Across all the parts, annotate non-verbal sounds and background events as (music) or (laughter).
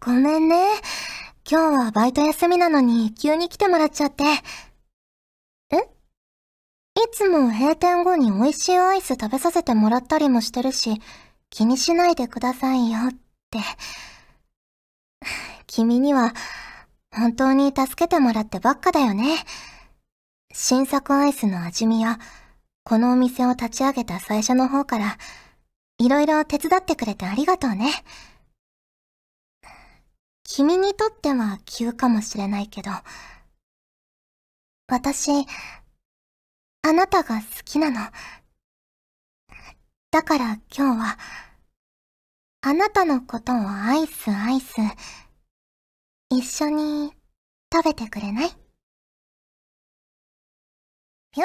ごめんね。今日はバイト休みなのに急に来てもらっちゃって。え？いつも閉店後に美味しいアイス食べさせてもらったりもしてるし、気にしないでくださいよって。君には本当に助けてもらってばっかだよね。新作アイスの味見や、このお店を立ち上げた最初の方から、いろいろ手伝ってくれてありがとうね。君にとっては急かもしれないけど、私、あなたが好きなの。だから今日は、あなたのことをアイスアイス、一緒に食べてくれない？フューチャ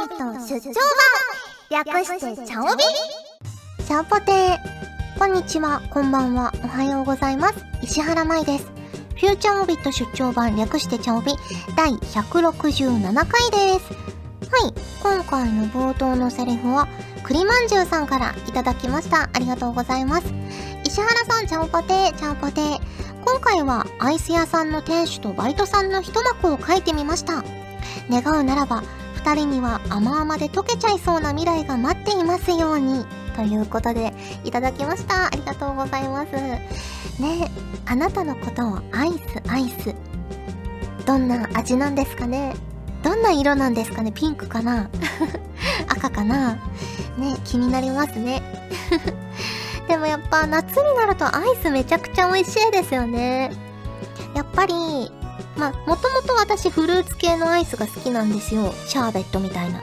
ーオビット出張版！略してチャオビ？チャオポテーこんにちは、こんばんは、おはようございます。石原舞です。フューチャーオビット出張版略してチャオビ第167回です。はい、今回の冒頭のセリフは、栗まんじゅうさんからいただきました。ありがとうございます。石原さん、チャオポテー、チャオポテー。今回はアイス屋さんの店主とバイトさんの一幕を書いてみました。願うならば、二人には甘々で溶けちゃいそうな未来が待っていますように。ということで、いただきました。ありがとうございます。ねあなたのことをアイス、アイス。どんな味なんですかね？どんな色なんですかね？ピンクかな？(laughs) 赤かな？ね気になりますね。(laughs) でもやっぱ夏になるとアイスめちゃくちゃ美味しいですよね。やっぱり、まあ、もともと私フルーツ系のアイスが好きなんですよ。シャーベットみたいな。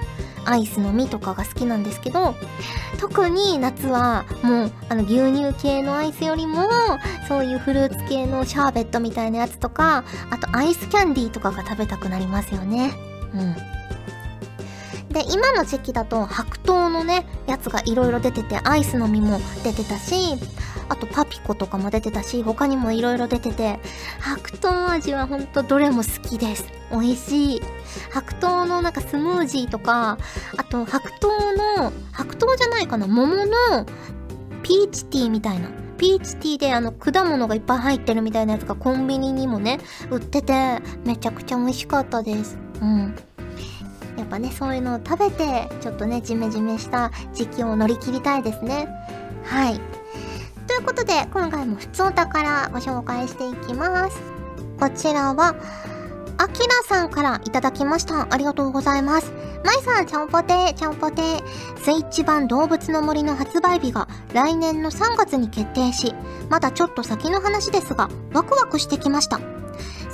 アイスの実とかが好きなんですけど、特に夏はもうあの牛乳系のアイスよりも、そういうフルーツ系のシャーベットみたいなやつとか、あとアイスキャンディーとかが食べたくなりますよね。うん。で、今の時期だと白桃のね、やつがいろいろ出てて、アイスの実も出てたし、あとパピコとかも出てたし、他にもいろいろ出てて、白桃味はほんとどれも好きです。美味しい。白桃のなんかスムージーとか、あと白桃の、白桃じゃないかな、桃のピーチティーみたいな。ピーチティーであの果物がいっぱい入ってるみたいなやつがコンビニにもね、売ってて、めちゃくちゃ美味しかったです。うん。っぱね、そういうのを食べて、ちょっとね、ジメジメした時期を乗り切りたいですね。はい。ということで、今回も普通お宝ご紹介していきます。こちらは、あきらさんからいただきました。ありがとうございます。まいさん、ちゃんぽて、ちゃんぽて。スイッチ版動物の森の発売日が来年の3月に決定し、まだちょっと先の話ですが、ワクワクしてきました。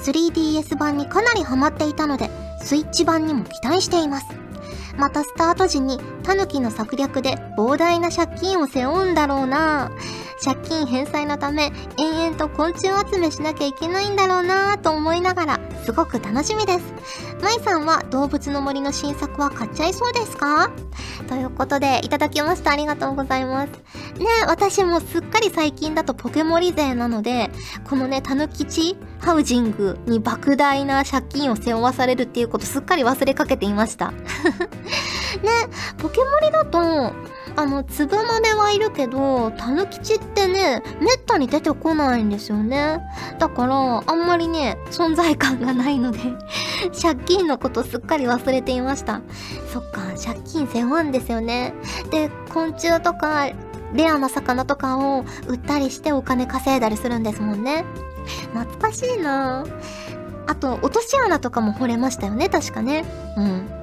3DS 版にかなりハマっていたので、スイッチ版にも期待しています。またスタート時にタヌキの策略で膨大な借金を背負うんだろうな借金返済のため延々と昆虫集めしなきゃいけないんだろうなと思いながらすごく楽しみです。まいさんは動物の森の新作は買っちゃいそうですか？ということでいただきました。ありがとうございます。ね私もすっかり最近だとポケモリ勢なので、このね、たぬきちハウジングに莫大な借金を背負わされるっていうことすっかり忘れかけていました。(laughs) ね、ポケモリだと、あの、つぶまめはいるけど、たぬきちってね、めったに出てこないんですよね。だから、あんまりね、存在感がないので (laughs) 借金のことすっかり忘れていました。そっか、借金背負うんですよね。で、昆虫とか、レアな魚とかを売ったりしてお金稼いだりするんですもんね。懐かしいなあと、落とし穴とかも掘れましたよね、確かね。うん。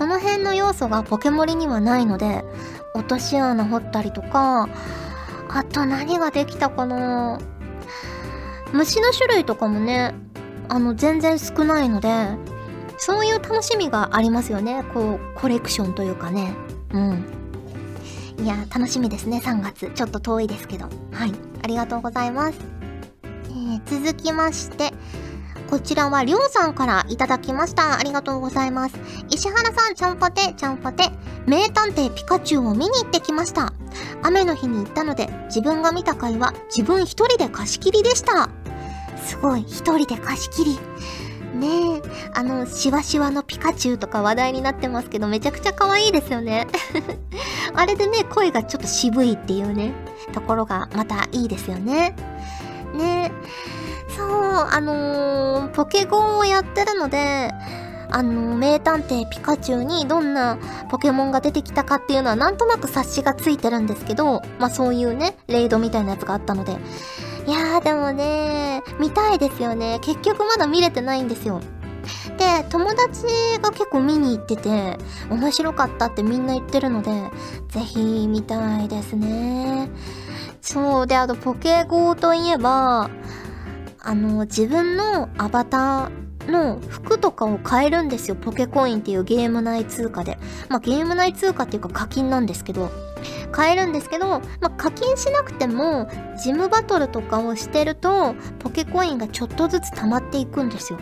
その辺の要素がポケモリにはないので、落とし穴掘ったりとか、あと何ができたかな虫の種類とかもね、あの、全然少ないので、そういう楽しみがありますよね。こう、コレクションというかね。うん。いや、楽しみですね、3月。ちょっと遠いですけど。はい。ありがとうございます。えー、続きまして、こちらはりょうさんからいただきました。ありがとうございます。石原さん、ちゃんぽて、ちゃんぽて。名探偵ピカチュウを見に行ってきました。雨の日に行ったので、自分が見た回は自分一人で貸し切りでした。すごい、一人で貸し切り。ねえ、あの、シワシワのピカチュウとか話題になってますけど、めちゃくちゃ可愛いですよね。(laughs) あれでね、声がちょっと渋いっていうね、ところがまたいいですよね。ねえそう、あのー、ポケゴンをやってるので、あのー、名探偵ピカチュウにどんなポケモンが出てきたかっていうのはなんとなく察しがついてるんですけど、まあそういうね、レイドみたいなやつがあったので。いやーでもね、見たいですよね。結局まだ見れてないんですよ。で、友達が結構見に行ってて、面白かったってみんな言ってるので、ぜひ見たいですね。そう、で、あとポケゴーといえば、あの、自分のアバターの服とかを買えるんですよ。ポケコインっていうゲーム内通貨で。まあ、ゲーム内通貨っていうか課金なんですけど、買えるんですけど、まあ、課金しなくても、ジムバトルとかをしてると、ポケコインがちょっとずつ溜まっていくんですよ。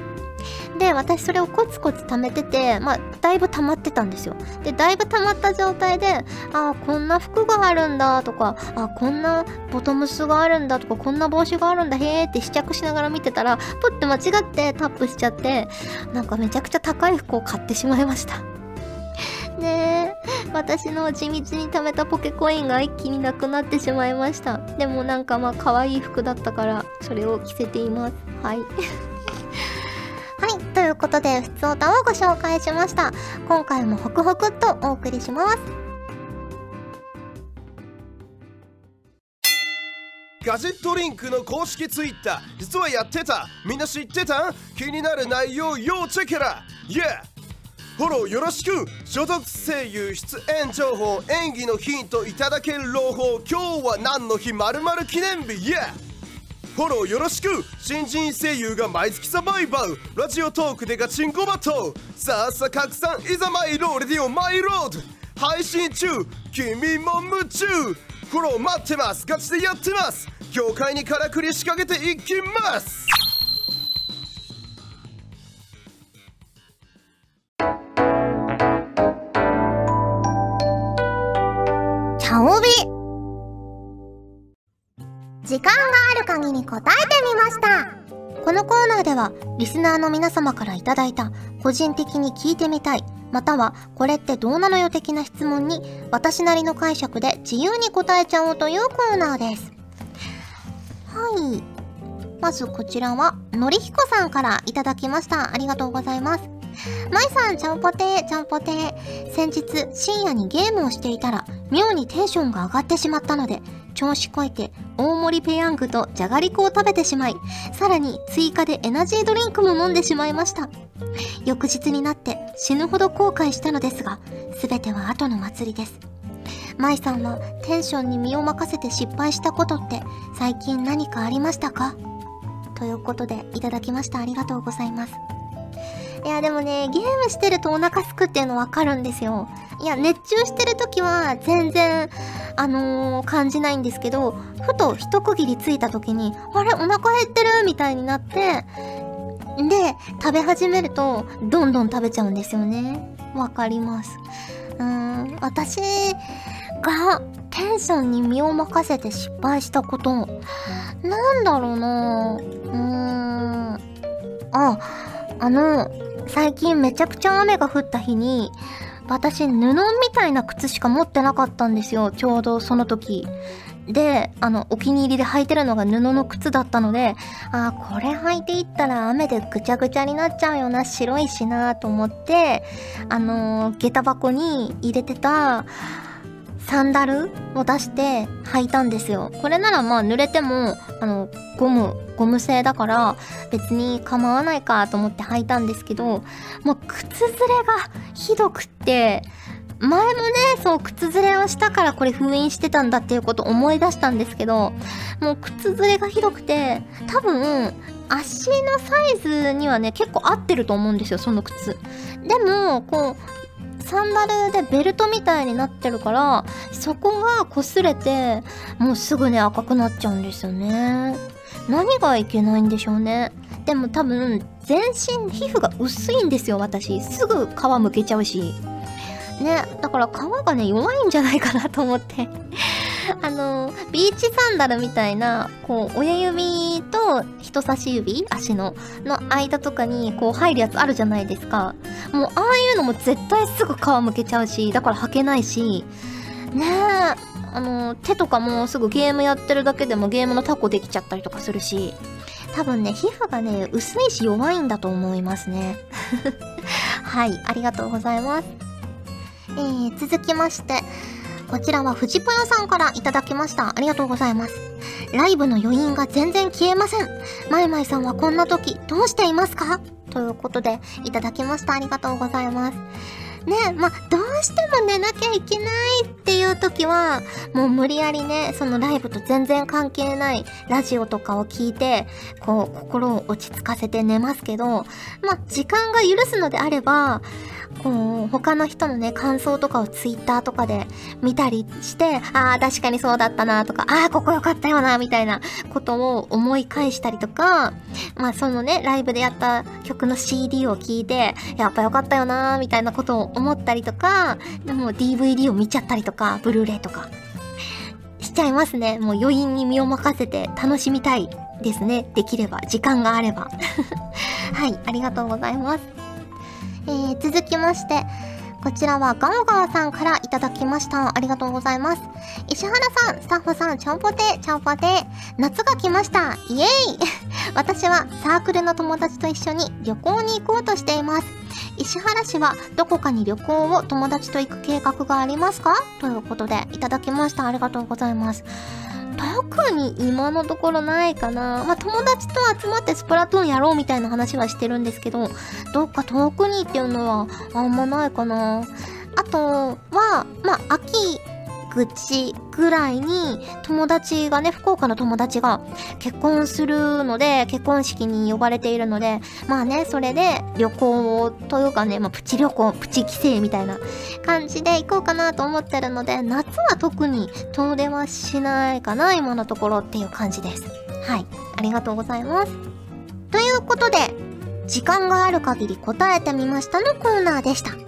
で、私それをコツコツ貯めてて、まあ、だいぶ溜まってたんですよ。で、だいぶ溜まった状態で、ああ、こんな服があるんだとか、あこんなボトムスがあるんだとか、こんな帽子があるんだ、へーって試着しながら見てたら、プッて間違ってタップしちゃって、なんかめちゃくちゃ高い服を買ってしまいました。(laughs) ねえ、私の地道に貯めたポケコインが一気になくなってしまいました。でもなんかまあ可愛い服だったから、それを着せています。はい。ということで、ふつおたをご紹介しました。今回もホクホクっとお送りします。ガジェットリンクの公式ツイッター実はやってたみんな知ってた？気になる内容要チェケラ Yeah! フォローよろしく所属声優出演情報演技のヒントいただける朗報今日は何の日？まる記念日 Yeah! フォローよろしく。新人声優が毎月サバイバル。ラジオトークでガチンコバトル。さあさあ拡散いざマイローレディオマイロード。配信中君も夢中。フォロー待ってます。ガチでやってます。業界にからくり仕掛けていきます。チャオビ時間がある限り答えてみました。このコーナーではリスナーの皆様からいただいた個人的に聞いてみたいまたはこれってどうなのよ的な質問に私なりの解釈で自由に答えちゃおうというコーナーです。はい。まずこちらはのりひこさんからいただきました。ありがとうございます。まいさん、ちゃんぽてー、ちゃんぽてー。先日、深夜にゲームをしていたら、妙にテンションが上がってしまったので、調子こいて大盛りペヤングとじゃがりこを食べてしまい、さらに追加でエナジードリンクも飲んでしまいました。翌日になって死ぬほど後悔したのですが、すべては後の祭りです。舞さんはテンションに身を任せて失敗したことって最近何かありましたか？ということでいただきました。ありがとうございます。いやでもね、ゲームしてるとお腹すくっていうのわかるんですよ。いや、熱中してる時は全然、あのー、感じないんですけど、ふと一区切りついた時に、あれお腹減ってるみたいになって、で、食べ始めると、どんどん食べちゃうんですよね。わかります。うーん、私がテンションに身を任せて失敗したこと、なんだろうなうーん。あ、あの、最近めちゃくちゃ雨が降った日に、私布みたいな靴しか持ってなかったんですよ。ちょうどその時。で、あの、お気に入りで履いてるのが布の靴だったので、ああこれ履いていったら雨でぐちゃぐちゃになっちゃうよな、白いしなと思って、あの下駄箱に入れてた、サンダルを出して履いたんですよ。これならまあ濡れても、あの、ゴム、ゴム製だから別に構わないかと思って履いたんですけど、もう靴ずれがひどくって、前もね、そう、靴ずれをしたからこれ封印してたんだっていうことを思い出したんですけど、もう靴ずれがひどくて、多分、足のサイズにはね、結構合ってると思うんですよ、その靴。でも、こう、サンダルでベルトみたいになってるからそこが擦れてもうすぐね赤くなっちゃうんですよね。何がいけないんでしょうね。でも多分全身皮膚が薄いんですよ私。すぐ皮むけちゃうし。ねだから皮がね弱いんじゃないかなと思って。(laughs) あの、ビーチサンダルみたいな、こう、親指と人差し指足の、の間とかに、こう、入るやつあるじゃないですか。もう、ああいうのも絶対すぐ皮むけちゃうし、だから履けないし、ねえ、あの、手とかもすぐゲームやってるだけでもゲームのタコできちゃったりとかするし、多分ね、皮膚がね、薄いし弱いんだと思いますね。(laughs) はい、ありがとうございます。えー、続きまして、こちらは藤ぽよさんからいただきました。ありがとうございます。ライブの余韻が全然消えません。まいまいさんはこんな時どうしていますか？ということで、いただきました。ありがとうございます。ねまあ、どうしても寝なきゃいけないっていう時は、もう無理やりね、そのライブと全然関係ないラジオとかを聞いて、こう、心を落ち着かせて寝ますけど、まあ、時間が許すのであれば、こう、他の人のね、感想とかをツイッターとかで見たりして、ああ、確かにそうだったなとか、ああ、ここ良かったよな、みたいなことを思い返したりとか、まあそのね、ライブでやった曲の CD を聞いて、やっぱ良かったよな、みたいなことを思ったりとか、でも DVD を見ちゃったりとか、ブルーレイとか、しちゃいますね。もう余韻に身を任せて楽しみたいですね。できれば、時間があれば。(laughs) はい、ありがとうございます。えー、続きまして、こちらはガオガオさんからいただきました。ありがとうございます。石原さん、スタッフさん、ちゃんぽて、ちゃんぽて。夏が来ました。イエーイ (laughs) 私はサークルの友達と一緒に旅行に行こうとしています。石原氏はどこかに旅行を友達と行く計画がありますか？ということでいただきました。ありがとうございます。特に今のところないかな。まあ、友達と集まってスプラトゥーンやろうみたいな話はしてるんですけど、どっか遠くにっていうのはあんまないかな。あとは、まあ、秋口ぐらいに友達がね、福岡の友達が結婚するので、結婚式に呼ばれているので、まあね、それで旅行というかね、まあプチ旅行、プチ帰省みたいな感じで行こうかなと思ってるので、夏は特に遠出はしないかな、今のところっていう感じです。はい。ありがとうございます。ということで、時間がある限り答えてみましたのコーナーでした。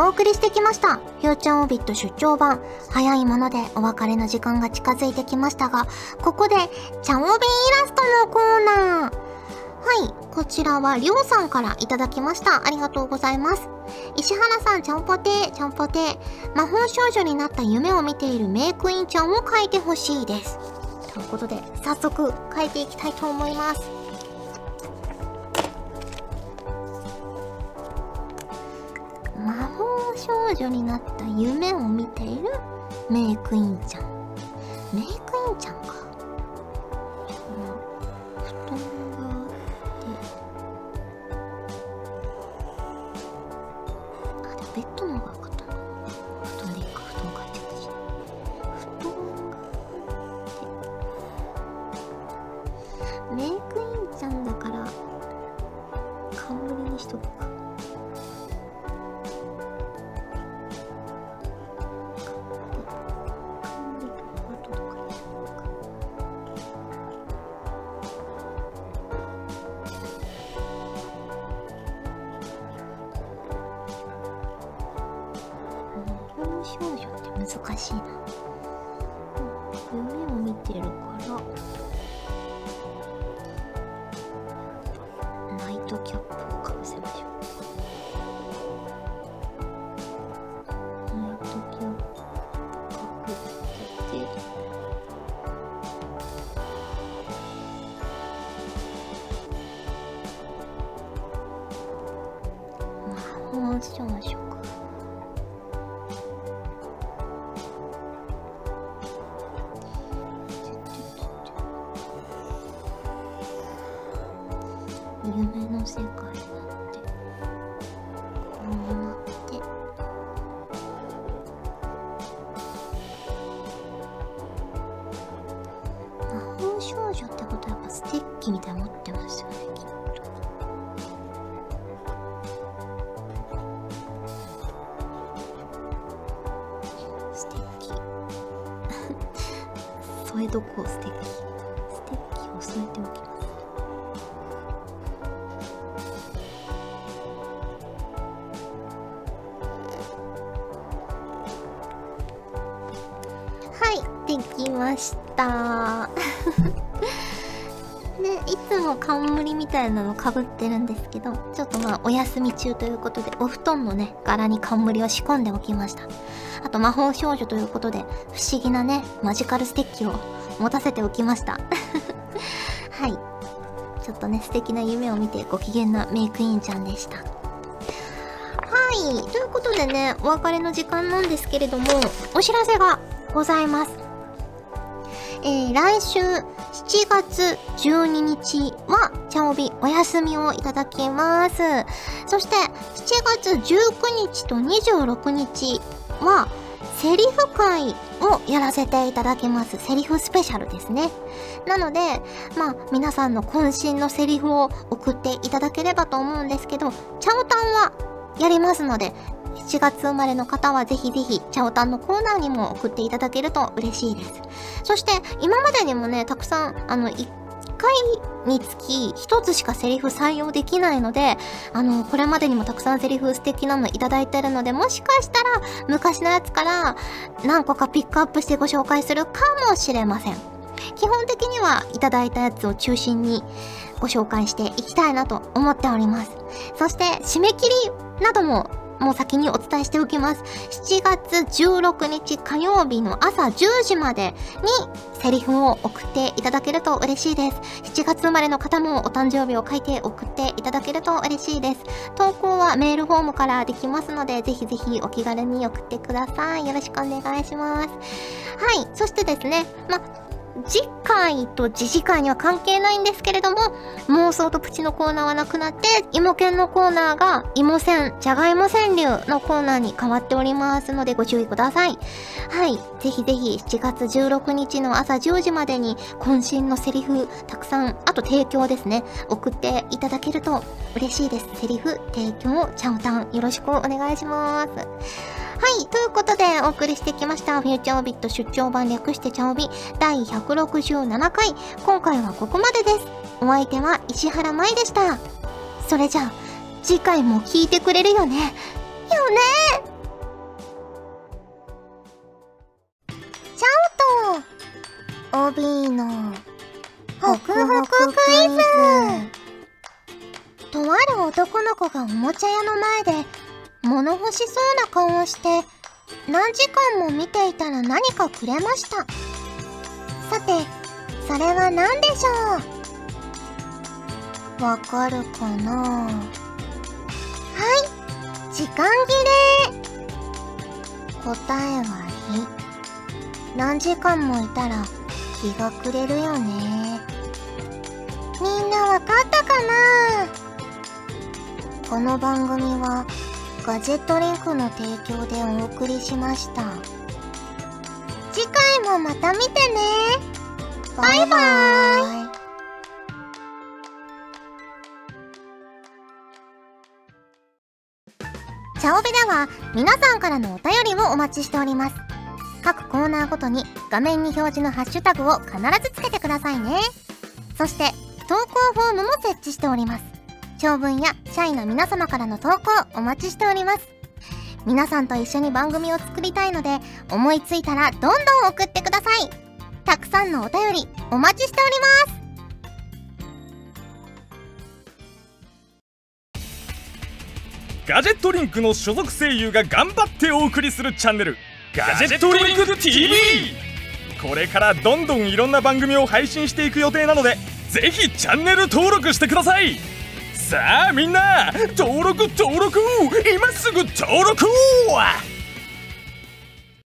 お送りしてきました。フューチャーオビット出張版。早いものでお別れの時間が近づいてきましたが、ここで、チャオビンイラストのコーナー。はい、こちらはりょうさんからいただきました。ありがとうございます。石原さん、ちゃんぽてー、ちゃんぽてー。魔法少女になった夢を見ているメイクインちゃんを描いてほしいです。ということで、早速描いていきたいと思います。少女になった夢を見ているメイクインちゃん。メイクインちゃん夢の世界なはいできました。で (laughs) いつも冠みたいなのかぶってるんですけどちょっとまあお休み中ということでお布団のね柄に冠を仕込んでおきました。あと魔法少女ということで不思議なねマジカルステッキを持たせておきました。(laughs) はい。ちょっとね素敵な夢を見てご機嫌なメイクインちゃんでした。はい。ということでねお別れの時間なんですけれどもお知らせがございます。えー、来週7月12日は、チャオビお休みをいただきます。そして、7月19日と26日は、セリフ会をやらせていただきます。セリフスペシャルですね。なので、まあ、皆さんの渾身のセリフを送っていただければと思うんですけど、チャオタンはやりますので、7月生まれの方はぜひぜひ、チャオタンのコーナーにも送っていただけると嬉しいです。そして、今までにもね、たくさん、あの、1回につき1つしかセリフ採用できないので、あの、これまでにもたくさんセリフ素敵なのいただいてるので、もしかしたら昔のやつから何個かピックアップしてご紹介するかもしれません。基本的にはいただいたやつを中心にご紹介していきたいなと思っております。そして、締め切りなどももう先にお伝えしておきます。7月16日火曜日の朝10時までにセリフを送っていただけると嬉しいです。7月生まれの方もお誕生日を書いて送っていただけると嬉しいです。投稿はメールフォームからできますので、ぜひぜひお気軽に送ってください。よろしくお願いします。はい。そしてですね、ま、次回と次次回には関係ないんですけれども、妄想とプチのコーナーはなくなって、芋犬のコーナーが芋せん、じゃがいも川柳のコーナーに変わっておりますのでご注意ください。はい。ぜひぜひ7月16日の朝10時までに渾身のセリフたくさん、あと提供ですね、送っていただけると嬉しいです。セリフ、提供、チャオタンよろしくお願いします。はい。ということで、お送りしてきました。フューチャーオビット出張版略してチャオビ第167回。今回はここまでです。お相手は石原舞でした。それじゃあ、次回も聞いてくれるよね。よねチャオと、オビーの、ホクホククイズとある男の子がおもちゃ屋の前で、物欲しそうな顔をして、何時間も見ていたら何かくれました。さて、それは何でしょう？わかるかな？はい、時間切れ答えは火。何時間もいたら日が暮れるよね。みんなわかったかな？この番組はガジェットリンクの提供でお送りしました次回もまた見てねバイバイチャオベでは皆さんからのお便りをお待ちしております。各コーナーごとに画面に表示のハッシュタグを必ずつけてくださいね。そして投稿フォームも設置しております。長文や社員の皆様からの投稿お待ちしております。皆さんと一緒に番組を作りたいので思いついたらどんどん送ってください。たくさんのお便りお待ちしております。ガジェットリンクの所属声優が頑張ってお送りするチャンネルガジェットリンク TV これからどんどんいろんな番組を配信していく予定なのでぜひチャンネル登録してくださいさあみんな登録登録今すぐ登録